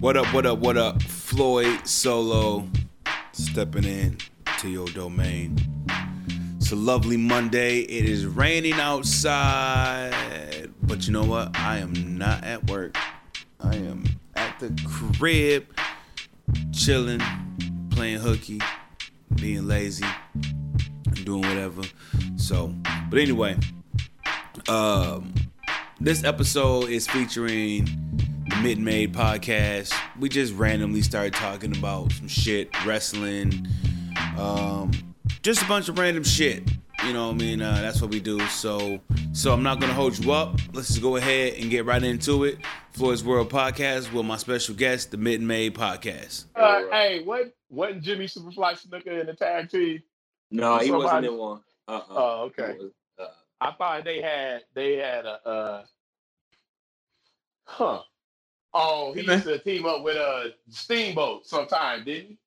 What up, what up, what up? Floyd Solo stepping in to your domain. It's a lovely Monday. It is raining outside. But you know what? I am not at work. I am at the crib, chilling, playing hooky, being lazy, doing whatever. So, but anyway, um, this episode is featuring Mid Made podcast. We just randomly started talking about some shit, wrestling, um, just a bunch of random shit. You know what I mean? Uh, that's what we do. So, so I'm not gonna hold you up. Let's just go ahead and get right into it. Floyd's World Podcast with my special guest, the Mid Made podcast. Uh, hey, what wasn't Jimmy Superfly Snuka in the tag team? No, he Somebody- wasn't in one. Uh-uh. Oh, okay. Was, uh, I thought they had they had a uh huh. Oh, he used to team up with a Steamboat sometime, didn't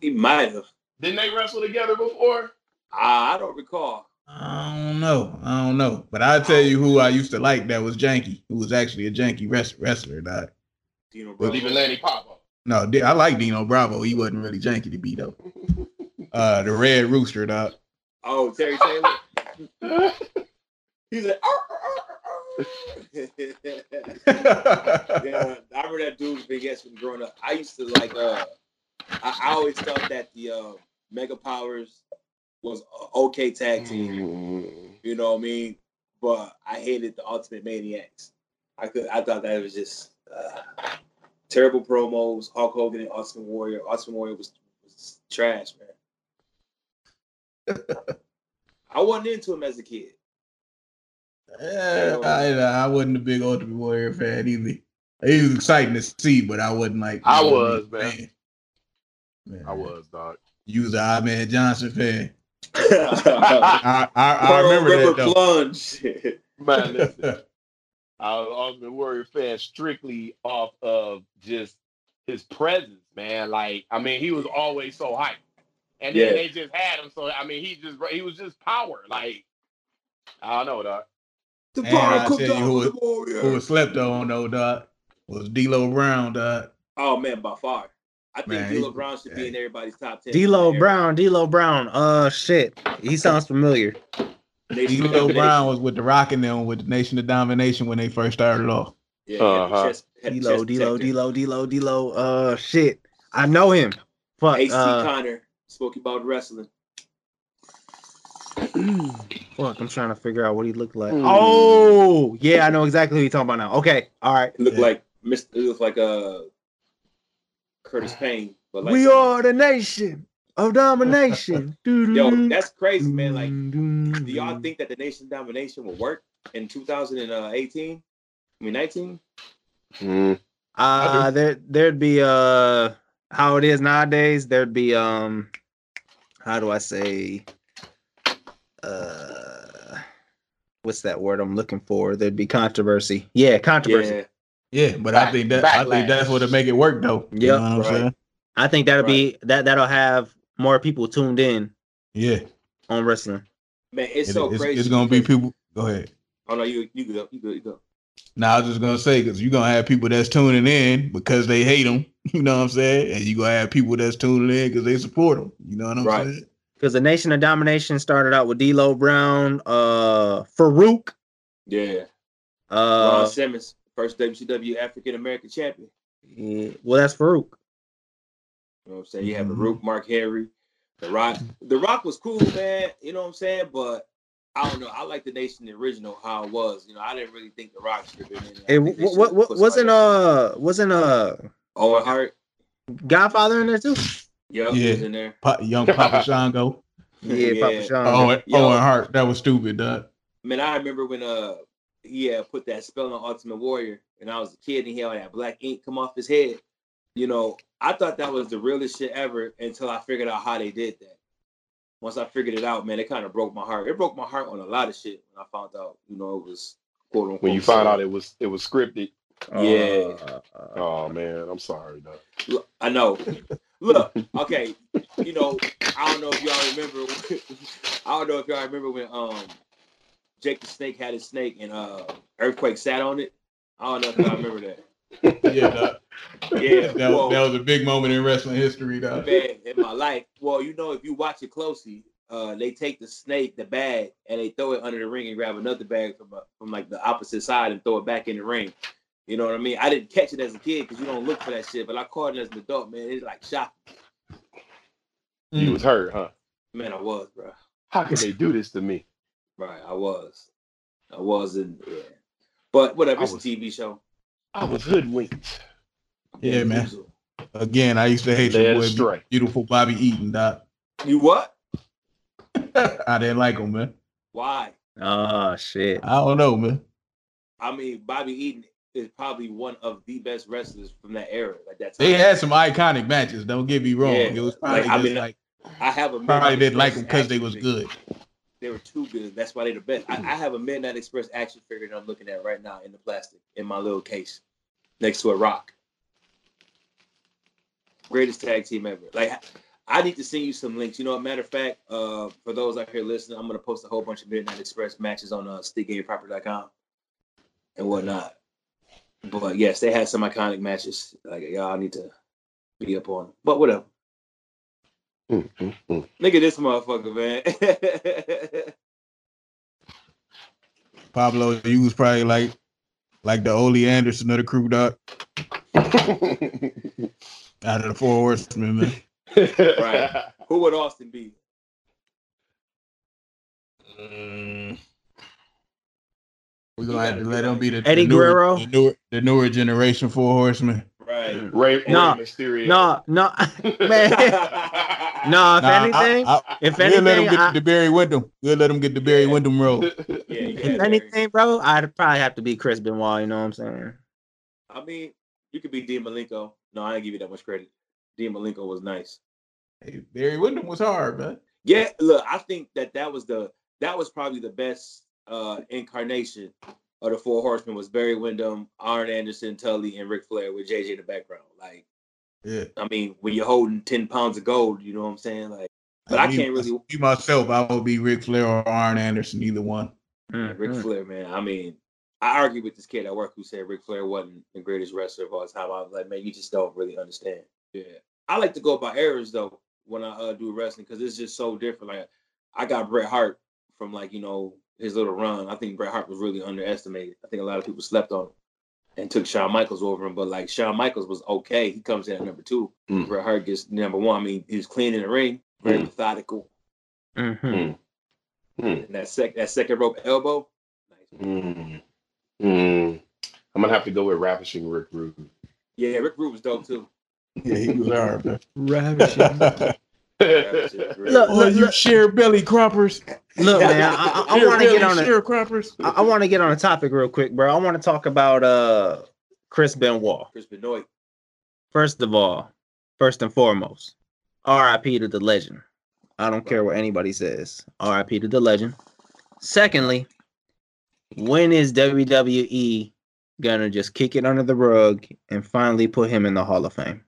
he? he might have. Didn't they wrestle together before? I, I don't recall. I don't know. I don't know. But I'll tell you who I used to like that was Janky, who was actually a Janky wrest- wrestler. Dog. Dino Well, Bravo. Even Lanny Poffo. No, I like Dino Bravo. He wasn't really Janky to be, though. Uh, the Red Rooster, dog. Oh, Terry Taylor. He's like, "Arr, arr, arr, arr." Yeah, I remember that dude's big ass when growing up. I used to like. uh I, I always thought that the uh, Mega Powers was okay tag team. You know what I mean? But I hated the Ultimate Maniacs. I could. I thought that was just uh, terrible promos. Hulk Hogan and Ultimate Warrior. Ultimate Warrior was, was trash, man. I wasn't into him as a kid. Yeah, I, I wasn't a big Ultimate Warrior fan either. It was exciting to see, but I wasn't like. I was, man. fan. Man, I was, dog. You was a Ahmed Johnson fan. I, I I, I remember that though. plunge. Man, listen. I was Ultimate Warrior fan strictly off of just his presence, man. Like, I mean, he was always so hype. And then Yeah. they just had him. So I mean, he just he was just power. Like, I don't know, dog. The And I cooked tell you off who of the warrior. Who was slept on though, Doc, was D'Lo Brown, dog. oh man, by far. I think Man, D'Lo Brown should be in everybody's top ten. D'Lo Brown, D'Lo Brown. Uh, shit. He sounds familiar. Nation of D'Lo Brown was with the Rock and them with the Nation of Domination when they first started off. Yeah, he had the Uh-huh. chest- had the D'Lo, chest D'Lo, protector. D'Lo, D'Lo, D'Lo. Uh, shit. I know him. Fuck. AC Uh, Connor spoke about wrestling. Fuck. I'm trying to figure out what he looked like. Hmm. Oh, yeah. I know exactly who you're talking about now. Okay. All right. It looked Yeah. like Mr. It looked like uh Curtis Payne, but like we are the nation of domination. yo, that's crazy, man. Like, do do y'all think that the Nation of Domination will work in 2018? I mean, 19? Mm. Uh, there there'd be uh how it is nowadays. There'd be um, how do I say? Uh, what's that word I'm looking for? There'd be controversy. Yeah, controversy. Yeah, Yeah, but I think that I think that's what'll make it work though. You know what I'm Right. saying? I think that'll be that that'll have more people tuned in Yeah. on wrestling. man, it's It- so it's, crazy. it's gonna be people. Go ahead. Oh no, you you go, you go, you go. Now I was just gonna say because you're gonna have people that's tuning in because they hate them. You know what I'm saying? And you gonna have people that's tuning in because they support them. You know what I'm Right. saying? Because the Nation of Domination started out with D'Lo Brown, uh, Farouk, Yeah, uh, Ron Simmons, first WCW African American champion. yeah, well that's Farouk. You know what I'm saying? You have the Mhm. Rook, Mark Henry, The Rock. The Rock was cool, man. You know what I'm saying? But I don't know. I like the Nation the original how it was. You know, I didn't really think The Rock should have been in Hey, what, what, what wasn't uh wasn't uh Owen Hart? Godfather in there too? Yep, Yeah. was in there. Pa- young Papa Shango. Yeah, Yeah. Papa Sean. Owen, Yo. Owen Hart. That was stupid, dog. Man, I remember when uh he had put that spell on Ultimate Warrior, and I was a kid, and he had that black ink come off his head. You know, I thought that was the realest shit ever until I figured out how they did that. Once I figured it out, man, it kind of broke my heart. It broke my heart on a lot of shit when I found out, you know, it was quote unquote. When you found out it was it was scripted. Yeah. Uh, Oh man, I'm sorry, dog. I know. Look, okay, you know, I don't know if y'all remember. I don't know if y'all remember when um Jake the Snake had his snake and uh Earthquake sat on it. I don't know if y'all remember that. Yeah, dog. Yeah, that, well, that was a big moment in wrestling history, though. man, in my life. Well, you know, if you watch it closely, uh, they take the snake, the bag, and they throw it under the ring and grab another bag from uh, from like the opposite side and throw it back in the ring. You know what I mean? I didn't catch it as a kid because you don't look for that shit, but I caught it as an adult, man. It's like shocking. You mm. was hurt, huh? Man, I was, bro. How can they do this to me? Right, I was. I wasn't, yeah. But whatever, I it's was- a TV show. I was hoodwinked. Yeah, man. Again, I used to hate Led your boy, astray. beautiful Bobby Eaton, doc. You what? I didn't like him, man. Why? Oh shit. I don't know, man. I mean, Bobby Eaton is probably one of the best wrestlers from that era. Like that's They had some iconic matches. Don't get me wrong. Yeah. It was probably Like, I mean, like I have a probably didn't like them because they was figure. good. They were too good. That's why they're the best. I, I have a Midnight Express action figure that I'm looking at right now in the plastic in my little case next to a rock. Greatest tag team ever. Like I need to send you some links. You know, a matter of fact, uh, for those out here listening, I'm gonna post a whole bunch of Midnight Express matches on uh, stickgameproper.com and whatnot. But yes, they had some iconic matches. Like y'all need to be up on. 'em. But whatever. Mm, mm, mm. Look at this motherfucker, man. Pablo, you was probably like like the Ole Anderson of the crew, doc. Out of the four horsemen, man. Right. Who would Austin be? Mm. We're gonna have to let him be the Eddie the newer, Guerrero? the newer, the newer generation four horsemen. Right. Ray, No, Rey Mysterio. No, no, man. No, if Nah, I- anything, I- if we'll let him get I- the Barry Windham. We'll let him get the Barry Yeah. Windham role. Yeah, you if can't anything, bro, I'd probably have to be Chris Benoit. You know what I'm saying? I mean, you could be Dean Malenko. No, I didn't give you that much credit. Dean Malenko was nice. Hey, Barry Windham was hard, man. Yeah, look, I think that that was the that was probably the best uh incarnation of the Four Horsemen was Barry Windham, Arn Anderson, Tully, and Ric Flair with JJ in the background. Like, Yeah. I mean, when you're holding ten pounds of gold, you know what I'm saying? Like, but I me- can't really me myself. I would be Ric Flair or Arn Anderson, either one. Yeah, Ric Mhm. Flair, man. I mean, I argued with this kid at work who said Ric Flair wasn't the greatest wrestler of all time. I was like, man, you just don't really understand. Yeah, I like to go by eras though when I uh, do wrestling because it's just so different. Like, I got Bret Hart from like you know his little run. I think Bret Hart was really underestimated. I think a lot of people slept on him and took Shawn Michaels over him. But like Shawn Michaels was okay. He comes in at number two. Mm. Bret Hart gets number one. I mean, he was clean in the ring, very Mm. methodical. Mhm. Mm, And that sec that second rope elbow, nice. mm, mm. I'm gonna have to go with Ravishing Rick Rude. Yeah, Rick Rude was dope too. Yeah, he was hard, man. Ravishing. Look, Look, oh, you share belly croppers. Look, man, I, I, I want to get on a, sharecroppers. I, I want to get on a topic real quick, bro. I want to talk about uh Chris Benoit. Chris Benoit. First of all, first and foremost, R.I.P. to the legend. I don't care what anybody says. R.I.P. to the legend. Secondly, when is WWE gonna just kick it under the rug and finally put him in the Hall of Fame?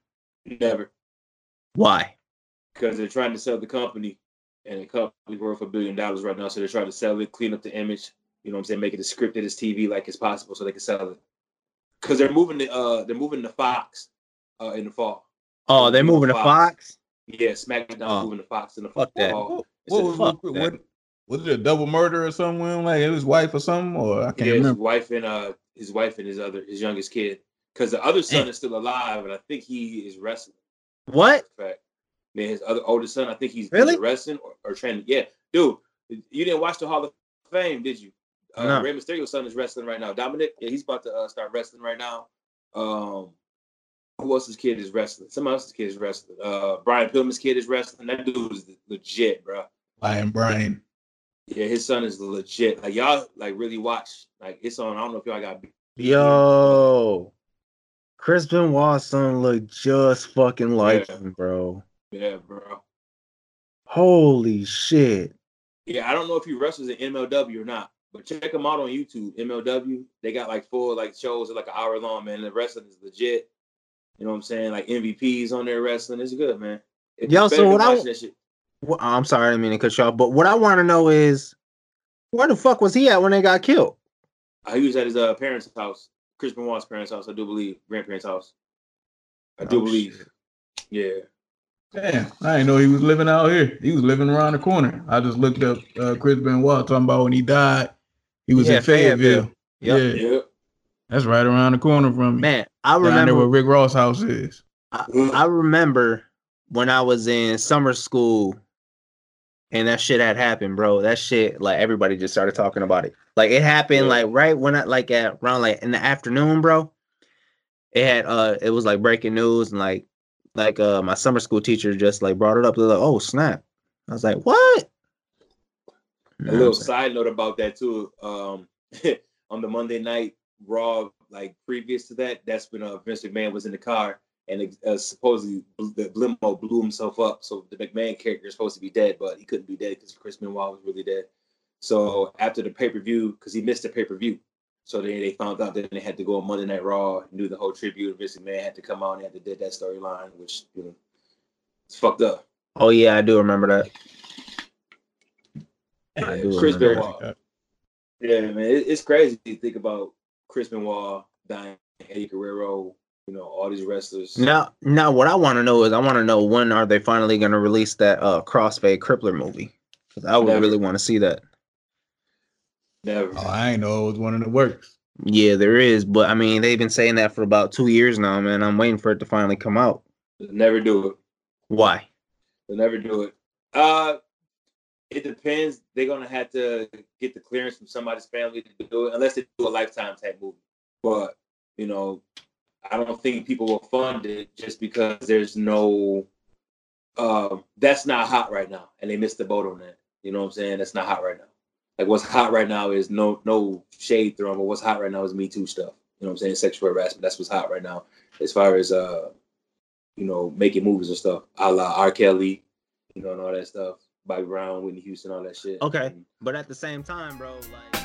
Never. Why? Because they're trying to sell the company and the company's worth a billion dollars right now. So they're trying to sell it, clean up the image, you know what I'm saying, make it as scripted as TV like as possible so they can sell it. Because they're moving the uh they're moving the Fox uh in the fall. Oh, they're moving the Fox. Fox. Yeah, SmackDown Oh. moving the Fox in the Fuck that. fall. What, Instead what was, fuck what, that. what- was it a double murder or something? Like his wife or something? Or I can't yeah, his wife and uh his wife and his other his youngest kid. Because the other son Damn. is still alive, and I think he is wrestling. What? Then his other oldest son, I think he's Really? wrestling or, or training. Yeah, dude, you didn't watch the Hall of Fame, did you? Uh, No. Rey Mysterio's son is wrestling right now. Dominic, yeah, he's about to uh, start wrestling right now. Um, who else's kid is wrestling? Somebody else's kid is wrestling. Uh, Brian Pillman's kid is wrestling. That dude is legit, bro. I am Brian. Yeah, his son is legit. Like y'all, like really watch. Like it's on. I don't know if y'all got. Yo, Chris Benoit's son look just fucking like Yeah. him, bro. Yeah, bro. Holy shit. Yeah, I don't know if he wrestles in MLW or not, but check him out on YouTube. MLW, they got like full like shows that like an hour long, man. The wrestling is legit. You know what I'm saying? Like MVPs on there wrestling. It's good, man. It's Yo, so what I. Well, I'm sorry, I didn't mean to cut you off, but what I want to know is where the fuck was he at when they got killed? Uh, he was at his uh, parents' house, Chris Benoit's parents' house, I do believe, grandparents' house. I do Oh, believe. shit. Yeah. Damn, I didn't know he was living out here. He was living around the corner. I just looked up uh, Chris Benoit talking about when he died. He was Yeah, in Fayetteville. Yep. Yeah, Yep. that's right around the corner from me. Man, I Down there remember where Rick Ross' house is. I, I remember when I was in summer school and that shit had happened, bro. That shit, like everybody just started talking about it. Like it happened Yeah. like right when I like at around like in the afternoon, bro. It had uh it was like breaking news and like like uh my summer school teacher just like brought it up. They're like, oh snap. I was like, what? You know A little side note about that too. Um, on the Monday night Raw, like previous to that, that's when uh, Vince McMahon was in the car and uh, supposedly the limo blew himself up. So the McMahon character is supposed to be dead, but he couldn't be dead because Chris Benoit was really dead. So after the pay per view, because he missed the pay per view, so then they found out that they had to go on Monday Night Raw and do the whole tribute. Vince McMahon had to come out and had to did that storyline, which you know, it's fucked up. Oh yeah, I do remember that. I do Chris remember Benoit. Yeah, man, it, it's crazy to think about Chris Benoit dying, Eddie Guerrero, you know, all these wrestlers. Now, now, what I want to know is, I want to know when are they finally going to release that uh Crossface Crippler movie? Because I would Never. really want to see that. Never. Oh, I ain't know it was one of the works. Yeah, there is, but I mean, they've been saying that for about two years now, man. I'm waiting for it to finally come out. They'll never do it. Why? They'll never do it. Uh it depends. They're gonna have to get the clearance from somebody's family to do it, unless they do a lifetime type movie. But you know, I don't think people will fund it just because there's no. Uh, that's not hot right now, and they missed the boat on that. You know what I'm saying? That's not hot right now. Like what's hot right now is no no shade thrown, but what's hot right now is Me Too stuff. You know what I'm saying? Sexual harassment. That's what's hot right now, as far as uh, you know, making movies and stuff. A la R. Kelly, you know, and all that stuff. Bobby Brown, Whitney Houston, all that shit. Okay. And But at the same time, bro, like.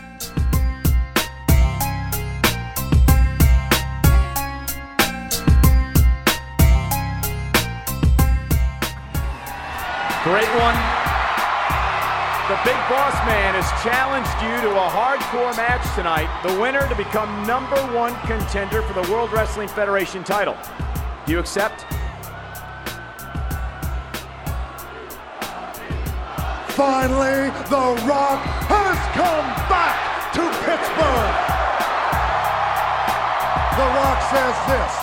Great one. The big boss man has challenged you to a hardcore match tonight. The winner to become number one contender for the World Wrestling Federation title. Do you accept? Finally, The Rock has come back to Pittsburgh. The Rock says this.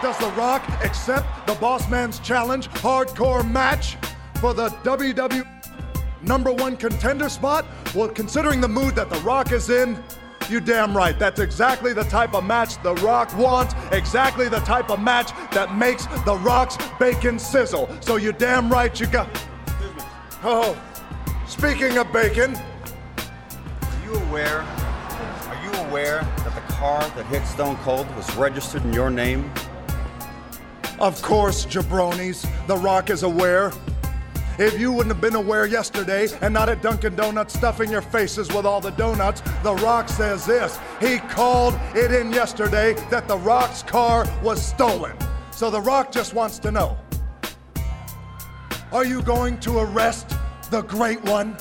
Does The Rock accept the Boss Man's Challenge hardcore match for the WWE number one contender spot? Well, considering the mood that The Rock is in, you damn right. That's exactly the type of match The Rock wants, exactly the type of match that makes The Rock's bacon sizzle. So you damn right you got. Oh, speaking of bacon, Are you aware? Are you aware that the car that hit Stone Cold was registered in your name? of course, jabronis, The Rock is aware. If you wouldn't have been aware yesterday and not at Dunkin' Donuts stuffing your faces with all the donuts, The Rock says this. He called it in yesterday that The Rock's car was stolen. So The Rock just wants to know Are you going to arrest the Great One?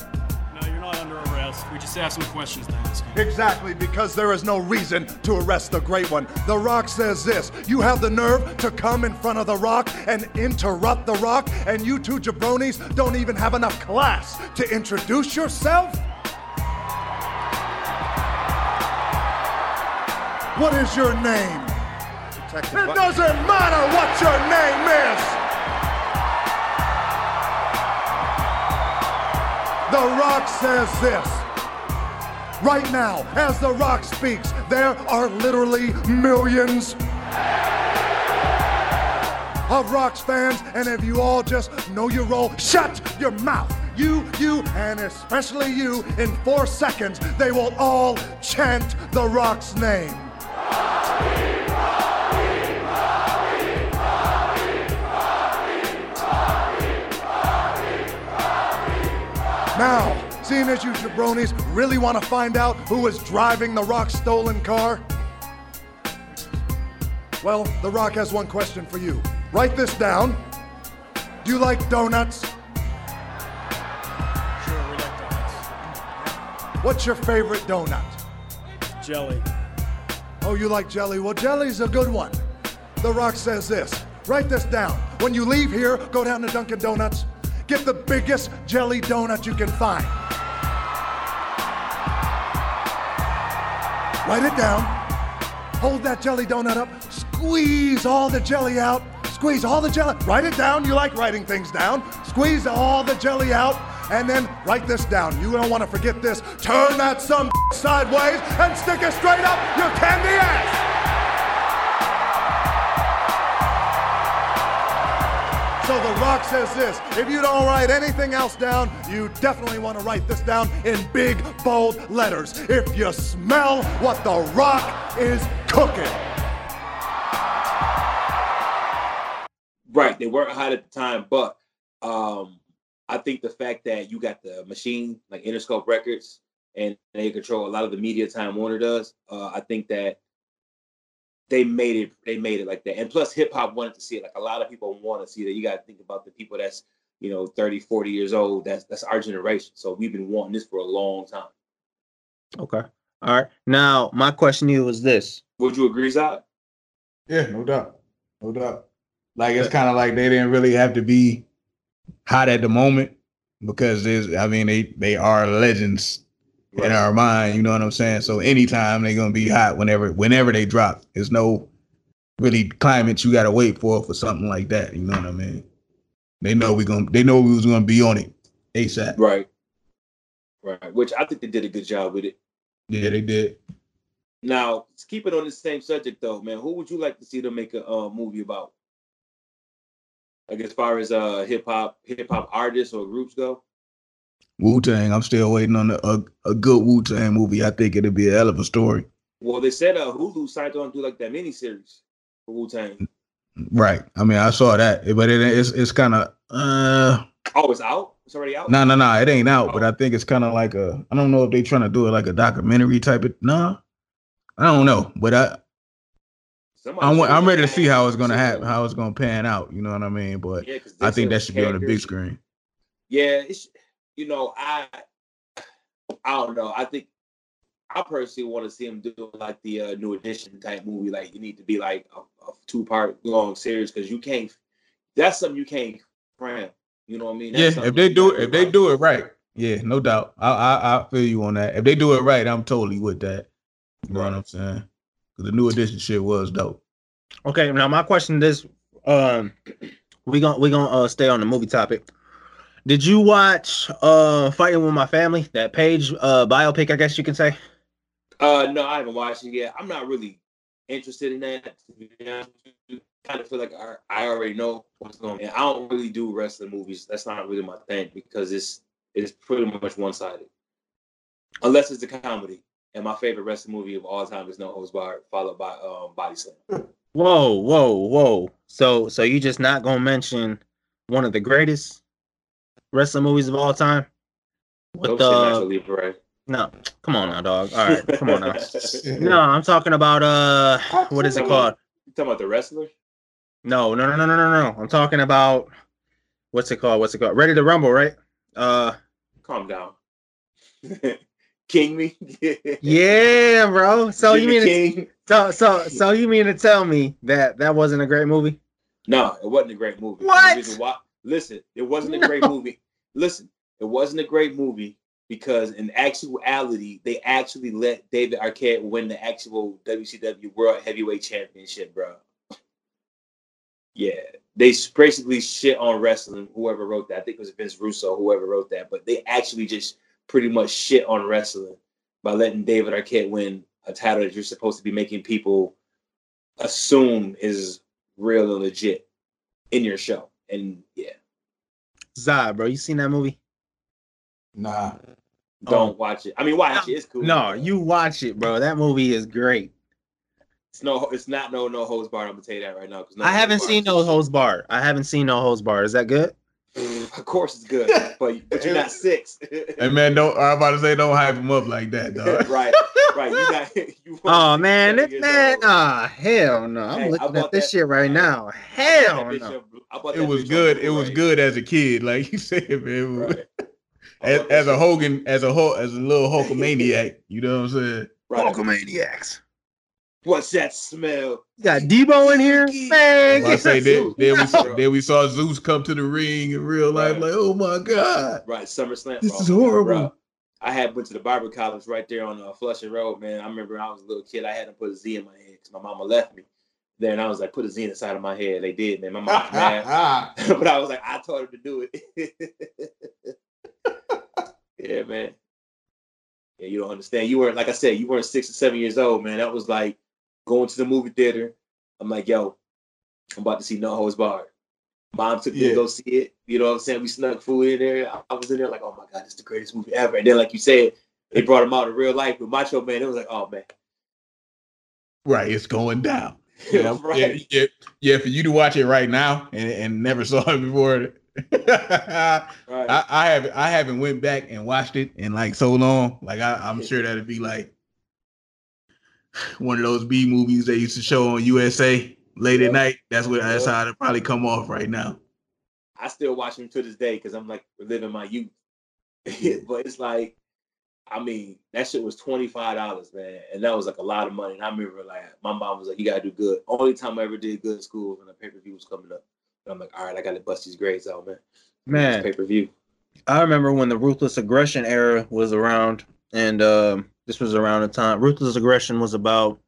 No, you're not under arrest. We just have some questions to ask you. Exactly, because there is no reason to arrest the Great One. The Rock says this You have the nerve to come in front of The Rock and interrupt The Rock, and you two jabronis don't even have enough class to introduce yourself? What is your name? Detective It doesn't matter what your name is! The Rock says this. Right now, as The Rock speaks, there are literally millions of Rock's fans, and if you all just know your role, shut your mouth. You, you, and especially you, in four seconds, they will all chant The Rock's name. Now, seeing as you jabronis really want to find out who is driving the Rock's stolen car, well, The Rock has one question for you. Write this down. Do you like donuts? Sure, we like donuts. What's your favorite donut? Jelly. Oh, you like jelly? Well, jelly's a good one. The Rock says this Write this down. When you leave here, go down to Dunkin' Donuts, get the biggest jelly donut you can find. Write it down. Hold that jelly donut up. Squeeze all the jelly out. Squeeze all the jelly. Write it down. You like writing things down. Squeeze all the jelly out. And then write this down. You don't want to forget this. Turn that some sideways and stick it straight up your candy ass. So The Rock says this if you don't write anything else down, you definitely want to write this down in big, bold letters. If you smell what The Rock is cooking. Right, they weren't hot at the time, but um, I think the fact that you got the machine like Interscope Records and they control a lot of the media time Warner does, uh, I think that they made it they made it like that and plus hip hop wanted to see it like a lot of people want to see that you got to think about the people that's you know 30 40 years old that's that's our generation so we've been wanting this for a long time Okay. All right. Now, my question to you is this. would you agree Zod? Yeah, no doubt. No doubt. Like it's kind of like they didn't really have to be hot at the moment because there's I mean they they are legends in our mind, you know what I'm saying? So anytime they're gonna be hot whenever whenever they drop. There's no really climate you gotta wait for for something like that. You know what I mean? They know we gonna they know we was gonna be on it ASAP. right right which i think they did a good job with it Yeah, they did. now keep it on the same subject though man who would you like to see them make a uh, movie about like as far as uh hip-hop hip-hop artists or groups go Wu Tang. I'm still waiting on a, a, a good Wu Tang movie. I think it'll be a hell of a story. Well, they said uh, Hulu signed on to do like that miniseries for Wu Tang. Right. I mean, I saw that, but it, it's it's kind of uh Oh, it's out. It's already out. no no no. It ain't out, but I think it's kind of like a. I don't know if they trying to do it like a documentary type of. No, I don't know, but I Somebody I'm I'm ready to see how it's gonna happen, how it's gonna pan out. You know what I mean? But Yeah, I think that should be on the big screen. Yeah, it's you know I I don't know. I think I personally want to see him do like the uh, new edition type movie. Like you need to be like a, a two part long series because you can't. That's something you can't cram. You know what I mean? That's Yeah, if they do it, if they do it right, yeah, no doubt. I I I feel you on that. If they do it right, I'm totally with that. You know what I'm saying? 'Cause the new edition shit was dope. Okay, now my question is, um, we gonna we gonna uh, stay on the movie topic. Did you watch uh Fighting with My Family? That Paige uh biopic, I guess you can say. Uh, no, I haven't watched it yet. I'm not really interested in that. To be honest with kind of feel like I, I already know what's going. on. I don't really do wrestling movies. That's not really my thing because it's it's pretty much one sided. Unless it's a comedy. And my favorite wrestling movie of all time is No Holds Barred, followed by um, Body Slam. Whoa, whoa, whoa! So so you just not gonna mention one of the greatest wrestling movies of all time? Don't With the Nacho no, come on now, dog. All right, come on now. No, I'm talking about uh, what is it called? You talking about the wrestler? No, no, no, no, no, no, no. I'm talking about what's it called? What's it called? Ready to Rumble, right? Uh, Calm down. King me? yeah, bro. So you mean King? so so so you mean to tell me that that wasn't a great movie? No, it wasn't a great movie. What? The reason why- listen, it wasn't a great movie. Listen, it wasn't a great movie because in actuality, they actually let David Arquette win the actual WCW World Heavyweight Championship, bro. Yeah, they basically shit on wrestling. Whoever wrote that, I think it was Vince Russo, whoever wrote that, but they actually just pretty much shit on wrestling by letting David Arquette win a title that you're supposed to be making people assume is real and legit in your show. And yeah, Zai, bro, you seen that movie? Nah. don't watch it. I mean, watch it. It's cool. Oh. No, you watch it, bro. That movie is great. it's no, it's not no No Holds Barred. I'm gonna tell you that right now. no I haven't seen No Holds Barred. I haven't seen No Holds Barred. Is that good? Barred. Of course, it's good, but but you're not six. Hey man, don't I'm about to say don't hype him up like that, dog. right, right. You got. You Oh man, seven it, years man, old. ah, hell no. I'm Hey, looking at this that- shit right now. Hell bought bitch no. on- It was good. It was good as a kid, like you said, man. Right. As, as a Hogan, as a whole, as a little Hulkamaniac, you know what I'm saying? Right. Hulkamaniacs. What's that smell? You got Debo in here, man. Well, I say that- then, then, we saw, then we saw Zeus come to the ring in real life. Right. Like, oh my god, Right, SummerSlam. This bro. is horrible. Bro, I had went to the barber college right there on uh, Flushing Road, man. I remember when I was a little kid. I had to put a Z in my head because my mama left me. Then I was like, put a Z inside of my head. They did, man. My mom was mad. but I was like, I told her to do it. yeah, man. Yeah, you don't understand. You weren't, like I said, you weren't six or seven years old, man. That was like going to the movie theater. I'm like, yo, I'm about to see No Holds Barred. Mom took me Yeah. to go see it. You know what I'm saying? We snuck food in there. I- I was in there like, oh my God, this is the greatest movie ever. And then, like you said, they brought him out in real life with Macho Man. It was like, oh man. right? It's going down. Yeah, right. yeah, yeah. For you to watch it right now and, and never saw it before, I, Right. I haven't I haven't went back and watched it in like so long. Like I, I'm sure that'd be like one of those B movies they used to show on USA late Yeah. at night. That's what that's how it'll probably come off right now. I still watch them to this day because I'm like reliving my youth. but it's like, I mean, that shit was twenty five dollars, man, and that was like a lot of money. And I remember like my mom was like, "You gotta do good." Only time I ever did good in school was when the pay per view was coming up. And I'm like, "All right, I gotta bust these grades out, man." Man, pay per view. I remember when the ruthless aggression era was around, and um, this was around the time ruthless aggression was about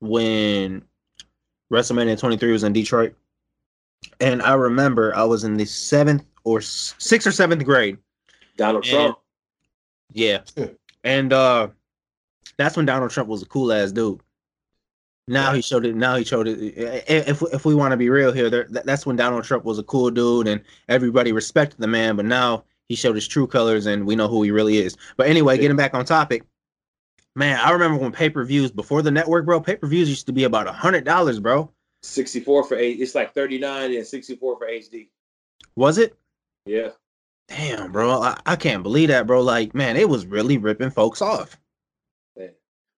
when WrestleMania 23 was in Detroit, and I remember I was in the seventh or sixth or seventh grade. Donald And- Trump. Yeah, Yeah. and uh, that's when Donald Trump was a cool ass dude. Now he showed it. Now he showed it. If if we want to be real here, there, that's when Donald Trump was a cool dude and everybody respected the man. But now he showed his true colors and we know who he really is. But anyway, getting back on topic, man, I remember when pay per views before the network, bro. Pay per views used to be about a hundred dollars, bro. 64 for eight. It's like 39 and 64 for HD. Was it? Yeah. Damn, bro. I, I can't believe that, bro. Like, man, it was really ripping folks off. Man.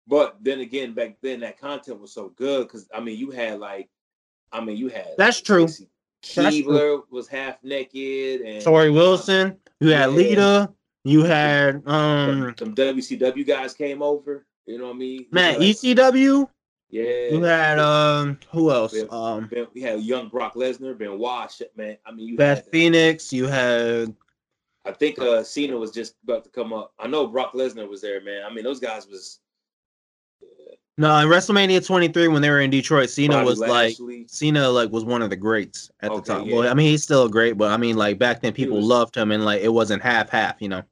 But then again, back then that content was so good because I mean you had like, I mean you had That's That's true. Keibler was half naked and Torrie Wilson, you had Yeah. Lita, you had um some WCW guys came over. You know what I mean? man Like, ECW. yeah. You had um who else? Yeah. Um Ben, we had young Brock Lesnar, Ben Wash, man. I mean, you Beth had, Phoenix. You had I think uh Cena was just about to come up. I know Brock Lesnar was there, man. I mean, those guys was no in WrestleMania 23 when they were in Detroit. Cena Bobby was like Cena like was one of the greats at Okay, the time. yeah. Well, I mean he's still great, but I mean like back then people was- loved him and like it wasn't half half. You know.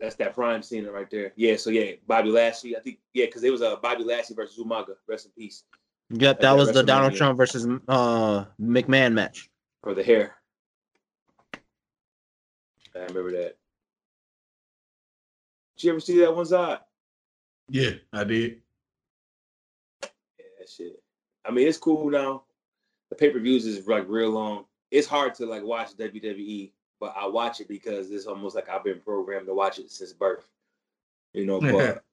That's that prime Cena right there. Yeah, so yeah, Bobby Lashley. I think yeah, because it was a uh, Bobby Lashley versus Umaga. Rest in peace Yep, that that was the Donald Trump versus uh McMahon match. for the hair. I remember that. Did you ever see that one side? Yeah, I did. Yeah, that shit. I mean, it's cool now. The pay per views is like real long. It's hard to like watch WWE, but I watch it because it's almost like I've been programmed to watch it since birth. You know, but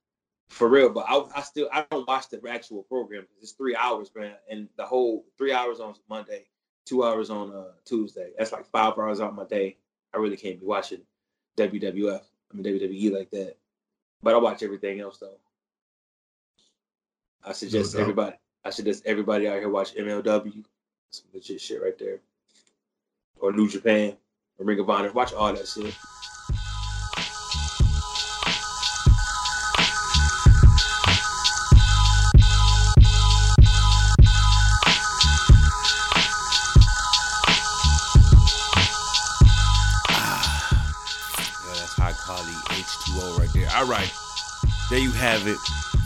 for real. But I, I still I don't watch the actual program because it's three hours, man, and the whole three hours on Monday, two hours on uh, Tuesday. That's like five hours out my day. I really can't be watching WWF. I mean WWE like that. But I watch everything else though. I suggest doubt. everybody. I suggest everybody out here watch MLW. Some legit shit right there. Or New Japan, Ring of Honor. Watch all that shit. Yeah, that's high quality H2O right there. All right. There you have it.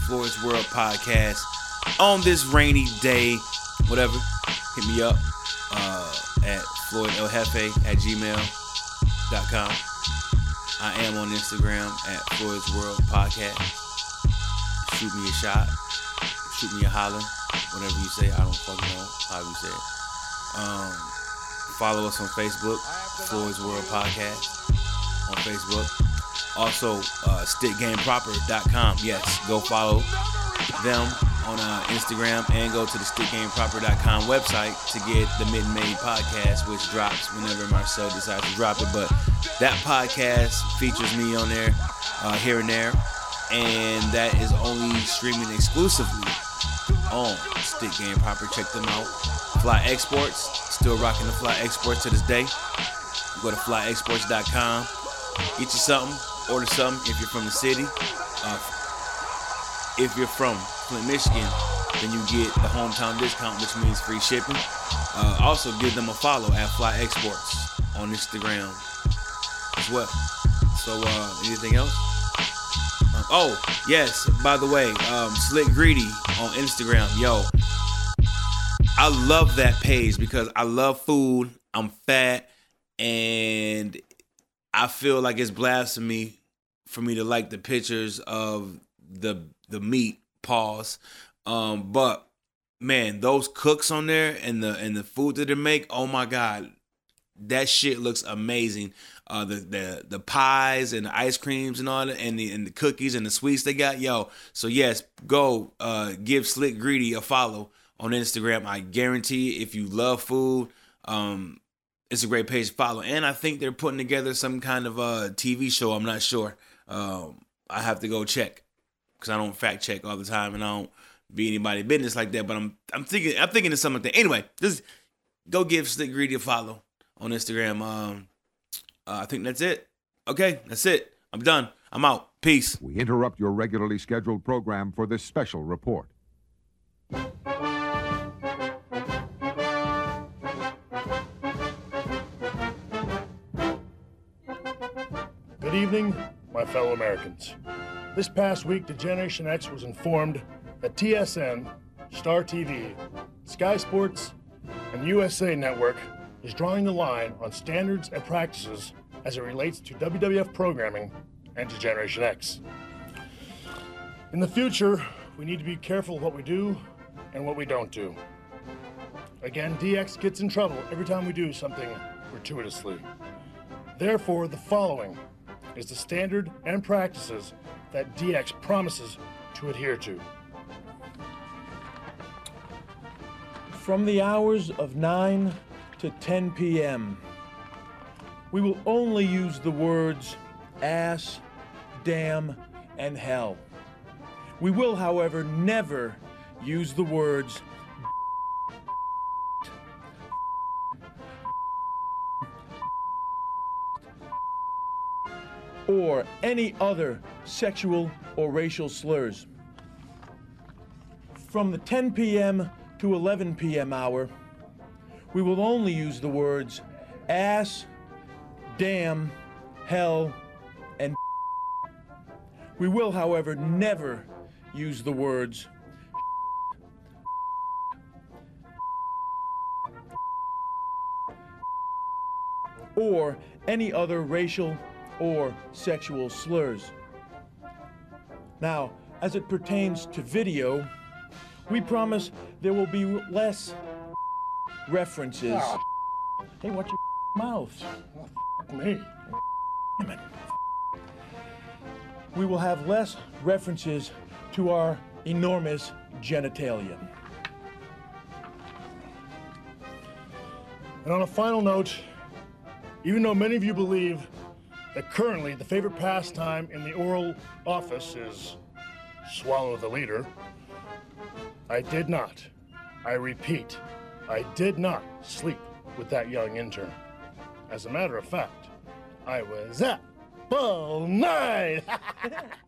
Floyd's World Podcast. On this rainy day, whatever, hit me up uh, at floydljefe at gmail.com. I am on Instagram at Floyd's World Podcast. Shoot me a shot. Shoot me a holler. Whatever you say. I don't fucking know how you say it. Um, follow us on Facebook, Floyd's World Podcast on Facebook. Also, uh, stickgameproper.com. Yes, go follow them on uh, Instagram and go to the stickgameproper.com website to get the Mid Made podcast, which drops whenever Marcel decides to drop it. But that podcast features me on there uh, here and there, and that is only streaming exclusively on Stick Game Proper. Check them out. Fly Exports, still rocking the Fly Exports to this day. Go to flyexports.com. Get you something, order something if you're from the city. Uh, if you're from Flint, Michigan, then you get the hometown discount, which means free shipping. Uh, also, give them a follow at Fly Exports on Instagram as well. So, uh, anything else? Um, oh, yes. By the way, um, Slick Greedy on Instagram. Yo, I love that page because I love food. I'm fat, and I feel like it's blasphemy for me to like the pictures of the the meat. Pause. Um, but man, those cooks on there and the and the food that they make, oh my god, that shit looks amazing. Uh, the the the pies and the ice creams and all that, and the and the cookies and the sweets they got, yo. So yes, go uh, give Slick Greedy a follow on Instagram. I guarantee, if you love food, um, it's a great page to follow. And I think they're putting together some kind of a TV show. I'm not sure. Um, I have to go check because I don't fact check all the time, and I don't be anybody business like that. But I'm I'm thinking I'm thinking of something. Like that. Anyway, just go give Slick Greedy a follow on Instagram. Um, uh, I think that's it. Okay, that's it. I'm done. I'm out. Peace. We interrupt your regularly scheduled program for this special report. Good evening, my fellow Americans. This past week, the Generation X was informed that TSN, Star TV, Sky Sports, and USA Network is drawing the line on standards and practices as it relates to WWF programming and to Generation X. In the future, we need to be careful of what we do and what we don't do. Again, DX gets in trouble every time we do something gratuitously. Therefore, the following is the standard and practices that DX promises to adhere to. From the hours of 9 to 10 p.m., we will only use the words ass, damn, and hell. We will, however, never use the words or any other sexual or racial slurs. From the 10 p.m. to 11 p.m. hour, we will only use the words ass, damn, hell, and we will, however, never use the words or any other racial or sexual slurs. Now, as it pertains to video, we promise there will be less references. Ah. Oh, Hey, watch your mouth. Oh, me. Damn it. We will have less references to our enormous genitalia. And on a final note, even though many of you believe that currently the favorite pastime in the oral office is swallow the leader, I did not. I repeat, I did not sleep with that young intern. As a matter of fact, I was up all night.